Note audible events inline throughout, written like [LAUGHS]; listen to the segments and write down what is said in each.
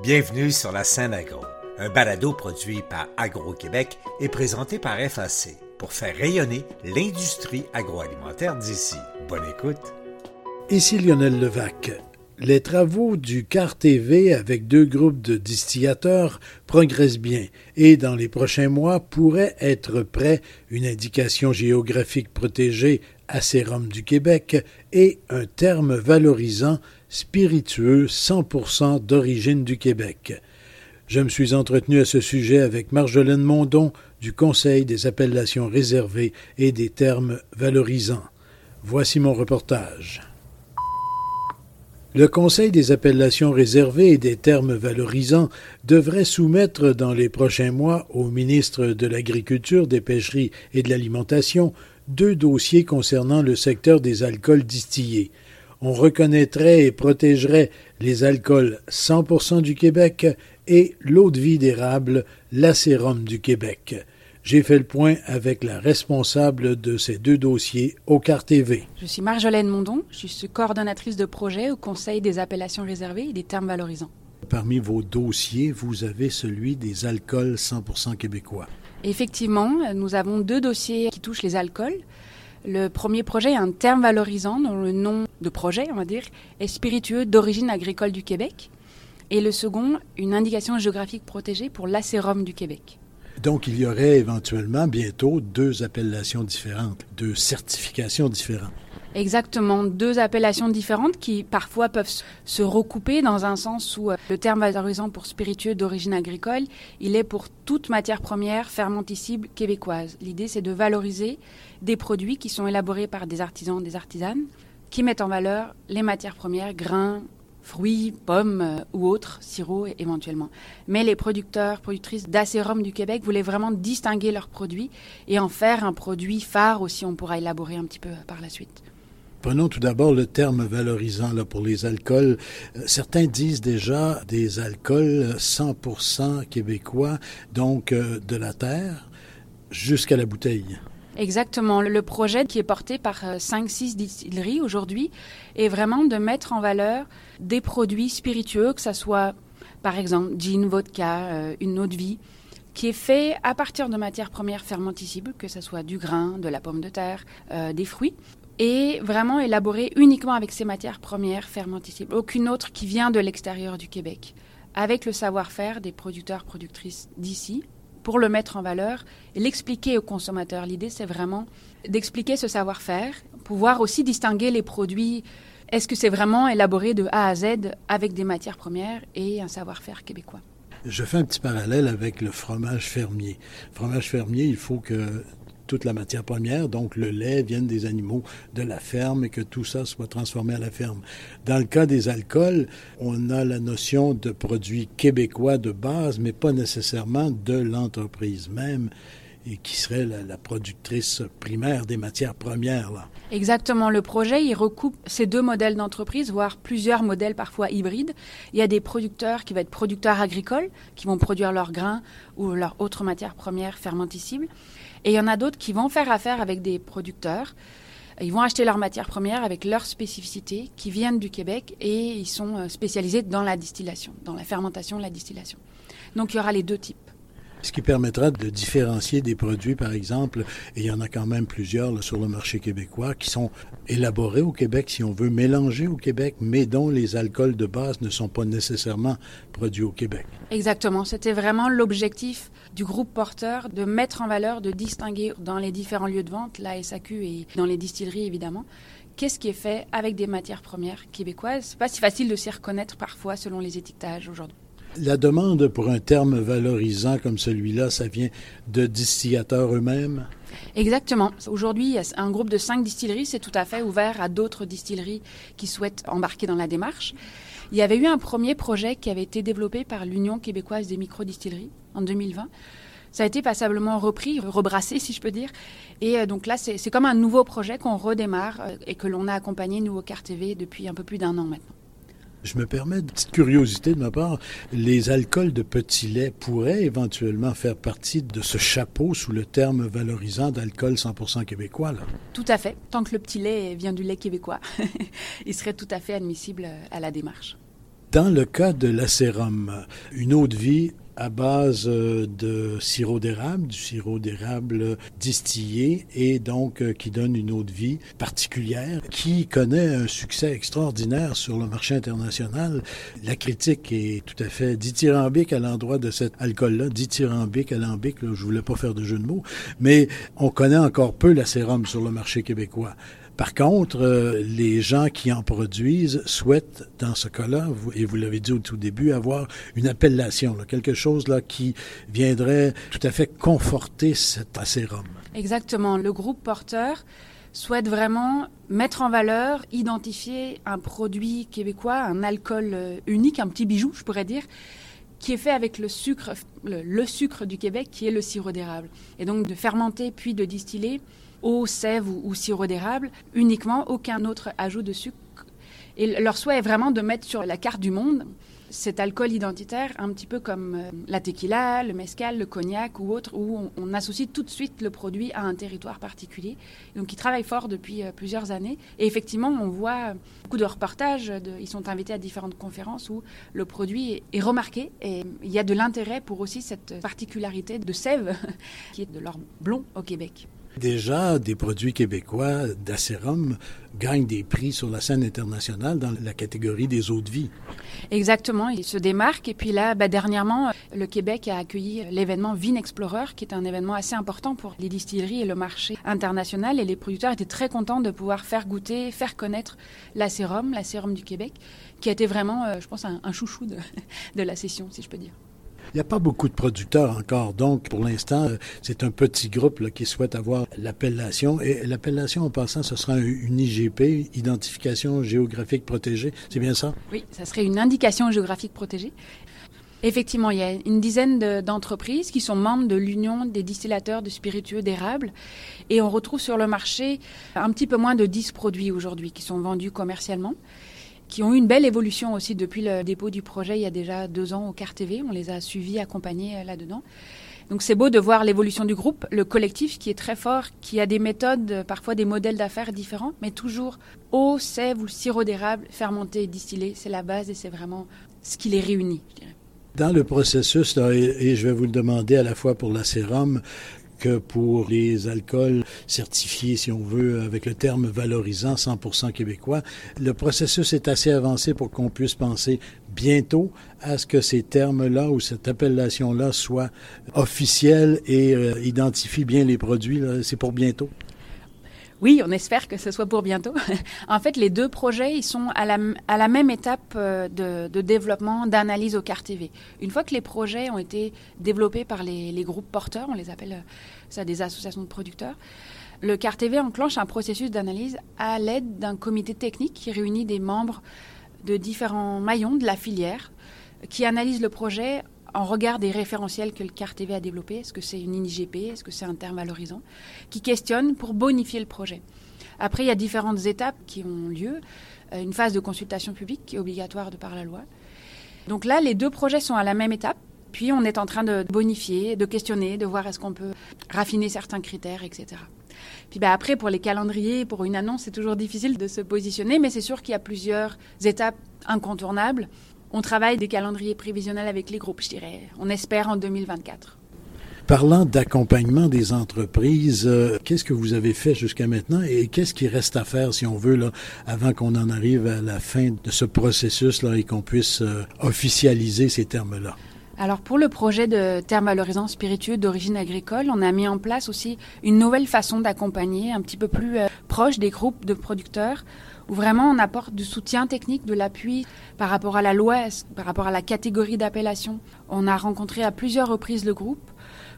Bienvenue sur la scène agro, un balado produit par Agro-Québec et présenté par FAC pour faire rayonner l'industrie agroalimentaire d'ici. Bonne écoute. Ici Lionel Levac. Les travaux du CAR TV avec deux groupes de distillateurs progressent bien et dans les prochains mois pourrait être prêt une indication géographique protégée à sérum du Québec et un terme valorisant spiritueux 100% d'origine du Québec. Je me suis entretenu à ce sujet avec Marjolaine Mondon du Conseil des appellations réservées et des termes valorisants. Voici mon reportage. Le Conseil des appellations réservées et des termes valorisants devrait soumettre dans les prochains mois au ministre de l'Agriculture, des Pêcheries et de l'Alimentation deux dossiers concernant le secteur des alcools distillés on reconnaîtrait et protégerait les alcools 100% du Québec et l'eau de vie d'érable, l'acérum du Québec. J'ai fait le point avec la responsable de ces deux dossiers au CAR TV. Je suis Marjolaine Mondon, je suis coordonnatrice de projet au Conseil des appellations réservées et des termes valorisants. Parmi vos dossiers, vous avez celui des alcools 100% québécois. Effectivement, nous avons deux dossiers qui touchent les alcools. Le premier projet un terme valorisant dont le nom de projet, on va dire, est spiritueux d'origine agricole du Québec. Et le second, une indication géographique protégée pour l'acérum du Québec. Donc, il y aurait éventuellement bientôt deux appellations différentes, deux certifications différentes. Exactement, deux appellations différentes qui parfois peuvent se recouper dans un sens où euh, le terme valorisant pour spiritueux d'origine agricole, il est pour toute matière première fermenticible québécoise. L'idée, c'est de valoriser des produits qui sont élaborés par des artisans, des artisanes, qui mettent en valeur les matières premières, grains, fruits, pommes euh, ou autres, sirop éventuellement. Mais les producteurs, productrices d'acérum du Québec voulaient vraiment distinguer leurs produits et en faire un produit phare aussi, on pourra élaborer un petit peu par la suite. Prenons tout d'abord le terme valorisant là, pour les alcools. Euh, certains disent déjà des alcools 100% québécois, donc euh, de la terre jusqu'à la bouteille. Exactement. Le projet qui est porté par 5-6 euh, distilleries aujourd'hui est vraiment de mettre en valeur des produits spiritueux, que ce soit par exemple gin, vodka, une eau de vie, qui est fait à partir de matières premières fermenticibles, que ce soit du grain, de la pomme de terre, des fruits, et vraiment élaboré uniquement avec ces matières premières fermenticibles, aucune autre qui vient de l'extérieur du Québec, avec le savoir-faire des producteurs, productrices d'ici, pour le mettre en valeur et l'expliquer aux consommateurs. L'idée, c'est vraiment d'expliquer ce savoir-faire, pouvoir aussi distinguer les produits. Est-ce que c'est vraiment élaboré de A à Z avec des matières premières et un savoir-faire québécois? Je fais un petit parallèle avec le fromage fermier. Fromage fermier, il faut que toute la matière première, donc le lait, vienne des animaux de la ferme et que tout ça soit transformé à la ferme. Dans le cas des alcools, on a la notion de produits québécois de base, mais pas nécessairement de l'entreprise même et qui serait la, productrice primaire des matières premières. Exactement. Le projet, il recoupe ces deux modèles d'entreprise, voire plusieurs modèles parfois hybrides. Il y a des producteurs qui vont être producteurs agricoles, qui vont produire leurs grains ou leurs autres matières premières fermenticibles. Et il y en a d'autres qui vont faire affaire avec des producteurs. Ils vont acheter leurs matières premières avec leurs spécificités qui viennent du Québec et ils sont euh, spécialisés dans la distillation, dans la fermentation, la distillation. Donc il y aura les deux types. Ce qui permettra de différencier des produits, par exemple, et il y en a quand même plusieurs sur le marché québécois, qui sont élaborés au Québec, si on veut, mélanger au Québec, mais dont les alcools de base ne sont pas nécessairement produits au Québec. Exactement. C'était vraiment l'objectif du groupe porteur de mettre en valeur, de distinguer dans les différents lieux de vente, la SAQ et dans les distilleries évidemment, qu'est-ce qui est fait avec des matières premières québécoises. C'est pas si facile de s'y reconnaître parfois selon les étiquetages aujourd'hui. La demande pour un terme valorisant comme celui-là, ça vient de distillateurs eux-mêmes? Exactement. Aujourd'hui, un groupe de cinq distilleries, c'est tout à fait ouvert à d'autres distilleries qui souhaitent embarquer dans la démarche. Il y avait eu un premier projet qui avait été développé par l'Union québécoise des microdistilleries en 2020. Ça a été passablement repris, rebrassé si je peux dire. Et euh, donc là, c'est comme un nouveau projet qu'on redémarre euh, et que l'on a accompagné, nous, au CARTV, depuis un peu plus d'un an maintenant. Je me permets une petite curiosité de ma part. Les alcools de petit lait pourraient éventuellement faire partie de ce chapeau sous le terme valorisant d'alcool 100% québécois. Là. Tout à fait. Tant que le petit lait vient du lait québécois, [LAUGHS] il serait tout à fait admissible à la démarche. Dans le cas de l'acérum, une eau de vie à base euh, de sirop d'érable, du sirop d'érable distillé et donc euh, qui donne une eau de vie particulière qui connaît un succès extraordinaire sur le marché international. La critique est tout à fait dithyrambique à l'endroit de cet alcool-là, dithyrambique, alambique, là, je voulais pas faire de jeu de mots, mais on connaît encore peu la sérum sur le marché québécois. Par contre, euh, les gens qui en produisent souhaitent, dans ce cas-là, et vous l'avez dit au tout début, avoir une appellation, quelque chose là qui viendrait tout à fait conforter cet acérum. Exactement. Le groupe porteur souhaite vraiment mettre en valeur, identifier un produit québécois, un alcool euh, unique, un petit bijou, je pourrais dire, qui est fait avec le sucre, le sucre du Québec, qui est le sirop d'érable. Et donc de fermenter puis de distiller eau, sève ou, sirop d'érable, uniquement, aucun autre ajout de sucre. Et leur souhait est vraiment de mettre sur la carte du monde cet alcool identitaire, un petit peu comme euh, la tequila, le mezcal, le cognac ou autre, où on, associe tout de suite le produit à un territoire particulier. Donc ils travaillent fort depuis euh, plusieurs années. Et effectivement, on voit beaucoup de reportages, ils sont invités à différentes conférences où le produit est, remarqué et il y a de l'intérêt pour aussi cette particularité de sève [LAUGHS] qui est de l'or blond au Québec. Déjà, des produits québécois d'acérum gagnent des prix sur la scène internationale dans la catégorie des eaux de vie. Exactement, ils se démarquent. Et puis là, bah, dernièrement, le Québec a accueilli l'événement Vine Explorer, qui est un événement assez important pour les distilleries et le marché international. Et les producteurs étaient très contents de pouvoir faire goûter, faire connaître l'acérum, l'acérum du Québec, qui a été vraiment, euh, je pense, un, chouchou [LAUGHS] de la session, si je peux dire. Il n'y a pas beaucoup de producteurs encore, donc pour l'instant, euh, c'est un petit groupe qui souhaite avoir l'appellation. Et l'appellation, en passant, ce sera une IGP, Identification géographique protégée. C'est bien ça? Oui, ça serait une indication géographique protégée. Effectivement, il y a une dizaine d'entreprises qui sont membres de l'Union des distillateurs de spiritueux d'érable et on retrouve sur le marché un petit peu moins de 10 produits aujourd'hui qui sont vendus commercialement qui ont eu une belle évolution aussi depuis le dépôt du projet il y a déjà deux ans au CARTV. On les a suivis, accompagnés euh, là-dedans. Donc c'est beau de voir l'évolution du groupe, le collectif qui est très fort, qui a des méthodes, euh, parfois des modèles d'affaires différents, mais toujours eau, sève ou sirop d'érable, fermenté et distillé, c'est la base et c'est vraiment ce qui les réunit, je dirais. Dans le processus, et je vais vous le demander à la fois pour la sérum, que pour les alcools certifiés, si on veut, avec le terme valorisant 100% québécois. Le processus est assez avancé pour qu'on puisse penser bientôt à ce que ces termes-là ou cette appellation-là soient officiels et euh, identifient bien les produits. C'est pour bientôt. Oui, on espère que ce soit pour bientôt. [LAUGHS] en fait, les deux projets, ils sont à la, même étape euh, de, développement, d'analyse au CAR-TV. Une fois que les projets ont été développés par les, groupes porteurs, on les appelle euh, ça des associations de producteurs, le CAR-TV enclenche un processus d'analyse à l'aide d'un comité technique qui réunit des membres de différents maillons de la filière qui analysent le projet en regard des référentiels que le CAR-TV a développé, est-ce que c'est une IGP, est-ce que c'est un terme valorisant, qui questionne pour bonifier le projet. Après, il y a différentes étapes qui ont lieu. Euh, une phase de consultation publique qui est obligatoire de par la loi. Donc là, les deux projets sont à la même étape. Puis on est en train de bonifier, de questionner, de voir est-ce qu'on peut raffiner certains critères, etc. Puis ben après, pour les calendriers, pour une annonce, c'est toujours difficile de se positionner, mais c'est sûr qu'il y a plusieurs étapes incontournables. On travaille des calendriers prévisionnels avec les groupes, je dirais. On espère en 2024. Parlant d'accompagnement des entreprises, euh, qu'est-ce que vous avez fait jusqu'à maintenant et qu'est-ce qui reste à faire, si on veut, là, avant qu'on en arrive à la fin de ce processus-là et qu'on puisse euh, officialiser ces termes-là? Alors pour le projet de termes valorisants spiritueux d'origine agricole, on a mis en place aussi une nouvelle façon d'accompagner, un petit peu plus euh, proche des groupes de producteurs où vraiment on apporte du soutien technique, de l'appui par rapport à la loi, par rapport à la catégorie d'appellation. On a rencontré à plusieurs reprises le groupe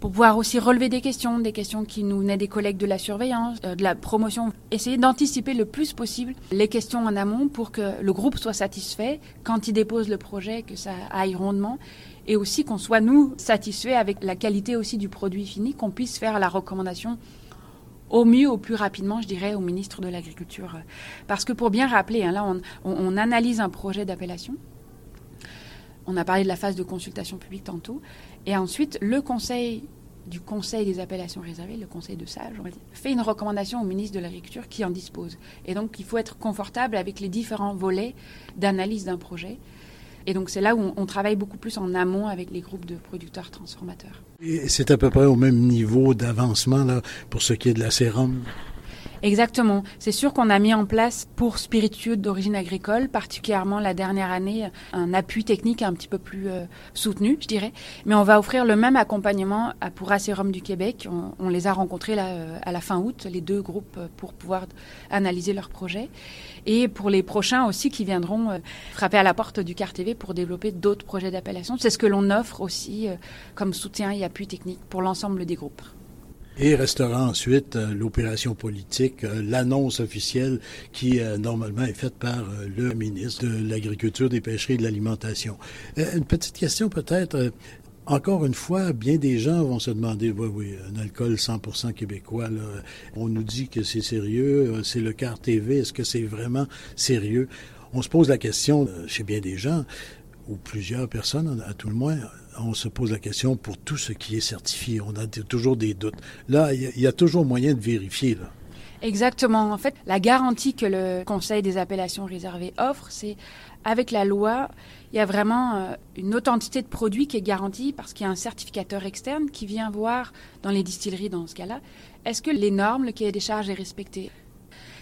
pour pouvoir aussi relever des questions, des questions qui nous venaient des collègues de la surveillance, euh, de la promotion, essayer d'anticiper le plus possible les questions en amont pour que le groupe soit satisfait quand il dépose le projet, que ça aille rondement et aussi qu'on soit nous satisfaits avec la qualité aussi du produit fini, qu'on puisse faire la recommandation au mieux, au plus rapidement, je dirais, au ministre de l'Agriculture. Parce que pour bien rappeler, hein, là, on, analyse un projet d'appellation. On a parlé de la phase de consultation publique tantôt. Et ensuite, le conseil du Conseil des appellations réservées, le Conseil de sage, on va dire, fait une recommandation au ministre de l'Agriculture qui en dispose. Et donc, il faut être confortable avec les différents volets d'analyse d'un projet. Et donc c'est là où on, travaille beaucoup plus en amont avec les groupes de producteurs transformateurs. Et c'est à peu près au même niveau d'avancement là pour ce qui est de la sérum Exactement. C'est sûr qu'on a mis en place pour spiritueux d'origine agricole, particulièrement la dernière année, un appui technique un petit peu plus euh, soutenu, je dirais. Mais on va offrir le même accompagnement pour Acérum du Québec. On, les a rencontrés là, euh, à la fin août, les deux groupes, euh, pour pouvoir analyser leurs projets. Et pour les prochains aussi qui viendront frapper à la porte du CAR-TV pour développer d'autres projets d'appellation. C'est ce que l'on offre aussi comme soutien et appui technique pour l'ensemble des groupes. Et restera ensuite euh, l'opération politique, euh, l'annonce officielle qui euh, normalement est faite par le ministre de l'Agriculture, des Pêcheries et de l'Alimentation. une petite question peut-être. Encore une fois, bien des gens vont se demander, oui, oui, un alcool 100% québécois, là, on nous dit que c'est sérieux, c'est le quart TV, est-ce que c'est vraiment sérieux? On se pose la question chez bien des gens, ou plusieurs personnes, à tout le moins, on se pose la question pour tout ce qui est certifié. On a toujours des doutes. Là, il y, a toujours moyen de vérifier. Exactement. En fait, la garantie que le Conseil des appellations réservées offre, c'est avec la loi, il y a vraiment euh, une authenticité de produit qui est garantie parce qu'il y a un certificateur externe qui vient voir dans les distilleries, dans ce cas-là, est-ce que les normes, le cahier des charges est respecté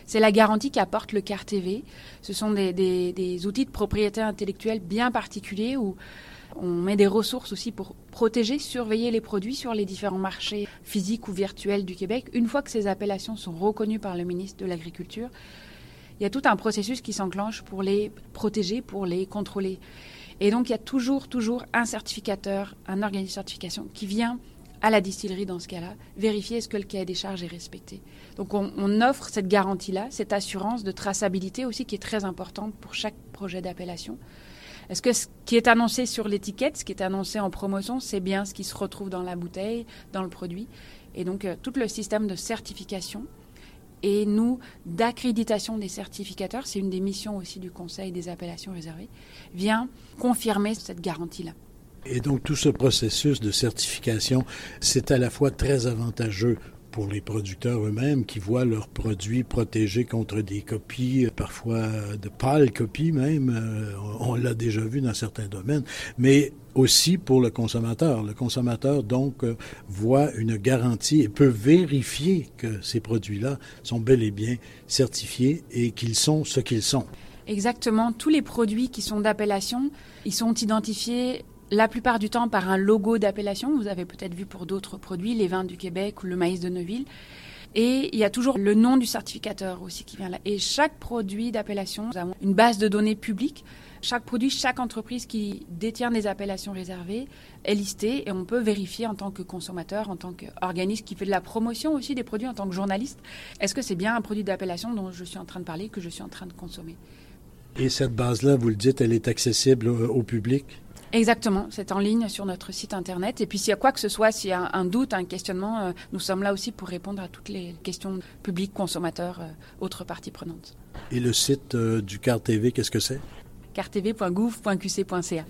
c'est la garantie qu'apporte le CAR-TV. Ce sont des, des, outils de propriété intellectuelle bien particuliers où on met des ressources aussi pour protéger, surveiller les produits sur les différents marchés physiques ou virtuels du Québec. Une fois que ces appellations sont reconnues par le ministre de l'Agriculture, il y a tout un processus qui s'enclenche pour les protéger, pour les contrôler. Et donc il y a toujours, toujours un certificateur, un organisme de certification qui vient à la distillerie dans ce cas-là, vérifier est-ce que le cahier des charges est respecté. Donc on, offre cette garantie-là, cette assurance de traçabilité aussi qui est très importante pour chaque projet d'appellation. Est-ce que ce qui est annoncé sur l'étiquette, ce qui est annoncé en promotion, c'est bien ce qui se retrouve dans la bouteille, dans le produit? Et donc euh, tout le système de certification et nous, d'accréditation des certificateurs, c'est une des missions aussi du Conseil des appellations réservées, vient confirmer cette garantie-là. Et donc tout ce processus de certification, c'est à la fois très avantageux pour les producteurs eux-mêmes qui voient leurs produits protégés contre des copies, parfois de pâles copies même. Euh, on l'a déjà vu dans certains domaines. Mais aussi pour le consommateur. Le consommateur, donc, euh, voit une garantie et peut vérifier que ces produits-là sont bel et bien certifiés et qu'ils sont ce qu'ils sont. Exactement. Tous les produits qui sont d'appellation, ils sont identifiés la plupart du temps par un logo d'appellation. Vous avez peut-être vu pour d'autres produits, les vins du Québec ou le maïs de Neuville. Et il y a toujours le nom du certificateur aussi qui vient là. Et chaque produit d'appellation, nous avons une base de données publique. Chaque produit, chaque entreprise qui détient des appellations réservées est listée et on peut vérifier en tant que consommateur, en tant qu'organisme qui fait de la promotion aussi des produits, en tant que journaliste, est-ce que c'est bien un produit d'appellation dont je suis en train de parler, que je suis en train de consommer? Et cette base-là, vous le dites, elle est accessible au public? Exactement, c'est en ligne sur notre site internet. Et puis s'il y a quoi que ce soit, s'il y a un doute, un questionnement, euh, nous sommes là aussi pour répondre à toutes les questions publiques, consommateurs, euh, autres parties prenantes. Et le site euh, du CAR TV, qu'est-ce que c'est? Cartv.gouv.qc.ca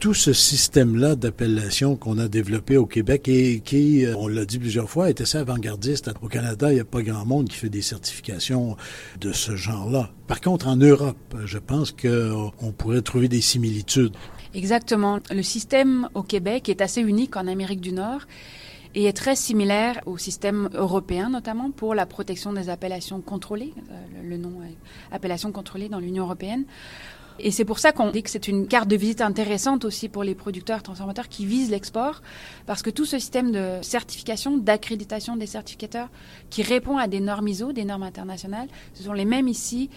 tout ce système-là d'appellation qu'on a développé au Québec et qui, on l'a dit plusieurs fois, est assez avant-gardiste. Au Canada, il n'y a pas grand monde qui fait des certifications de ce genre-là. Par contre, en Europe, je pense qu'on pourrait trouver des similitudes. Exactement. Le système au Québec est assez unique en Amérique du Nord et est très similaire au système européen, notamment pour la protection des appellations contrôlées, euh, le nom est appellation contrôlée dans l'Union européenne. Et c'est pour ça qu'on dit que c'est une carte de visite intéressante aussi pour les producteurs transformateurs qui visent l'export, parce que tout ce système de certification, d'accréditation des certificateurs, qui répond à des normes ISO, des normes internationales, ce sont les mêmes ici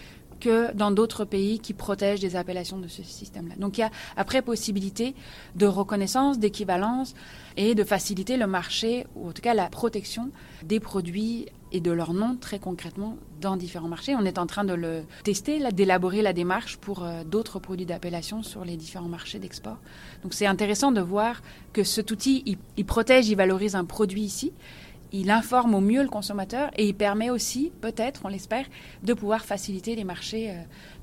que dans d'autres pays qui protègent des appellations de ce système-là. Donc il y a après possibilité de reconnaissance, d'équivalence et de faciliter le marché, ou en tout cas la protection des produits et de leur nom très concrètement dans différents marchés. On est en train de le tester, d'élaborer la démarche pour euh, d'autres produits d'appellation sur les différents marchés d'export. Donc c'est intéressant de voir que cet outil, il protège, il valorise un produit ici, il informe au mieux le consommateur et il permet aussi, peut-être, on l'espère, de pouvoir faciliter les marchés euh,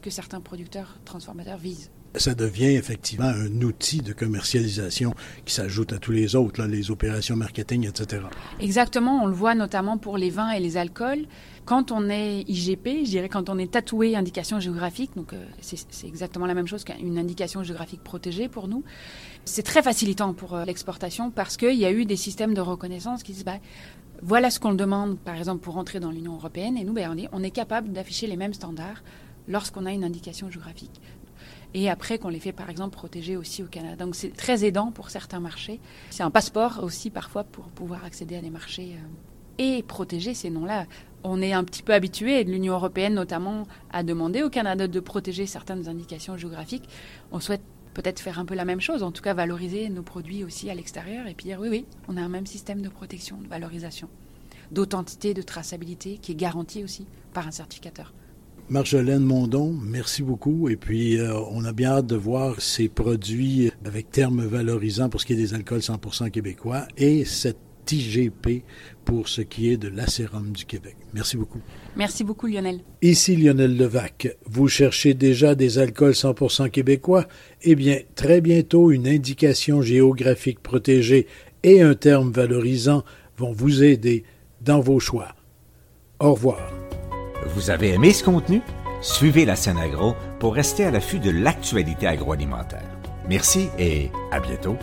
que certains producteurs transformateurs visent. Ça devient effectivement un outil de commercialisation qui s'ajoute à tous les autres, les opérations marketing, etc. Exactement, on le voit notamment pour les vins et les alcools. Quand on est IGP, je dirais quand on est tatoué indication géographique, donc euh, c'est exactement la même chose qu'une indication géographique protégée pour nous, c'est très facilitant pour euh, l'exportation parce qu'il y a eu des systèmes de reconnaissance qui disent bah, voilà ce qu'on demande, par exemple, pour entrer dans l'Union européenne, et nous, ben, on, est, on est capable d'afficher les mêmes standards lorsqu'on a une indication géographique et après qu'on les fait par exemple protéger aussi au Canada. Donc c'est très aidant pour certains marchés. C'est un passeport aussi parfois pour pouvoir accéder à des marchés euh, et protéger ces noms-là. On est un petit peu habitué, l'Union européenne notamment, à demander au Canada de protéger certaines indications géographiques. On souhaite peut-être faire un peu la même chose, en tout cas valoriser nos produits aussi à l'extérieur et puis dire oui, oui, on a un même système de protection, de valorisation, d'authenticité, de traçabilité qui est garanti aussi par un certificateur. Marjolaine Mondon, merci beaucoup. Et puis, euh, on a bien hâte de voir ces produits avec termes valorisants pour ce qui est des alcools 100% québécois et cette IGP pour ce qui est de l'acérum du Québec. Merci beaucoup. Merci beaucoup, Lionel. Ici Lionel Levac. Vous cherchez déjà des alcools 100% québécois? Eh bien, très bientôt, une indication géographique protégée et un terme valorisant vont vous aider dans vos choix. Au revoir. Vous avez aimé ce contenu? Suivez la scène agro pour rester à l'affût de l'actualité agroalimentaire. Merci et à bientôt.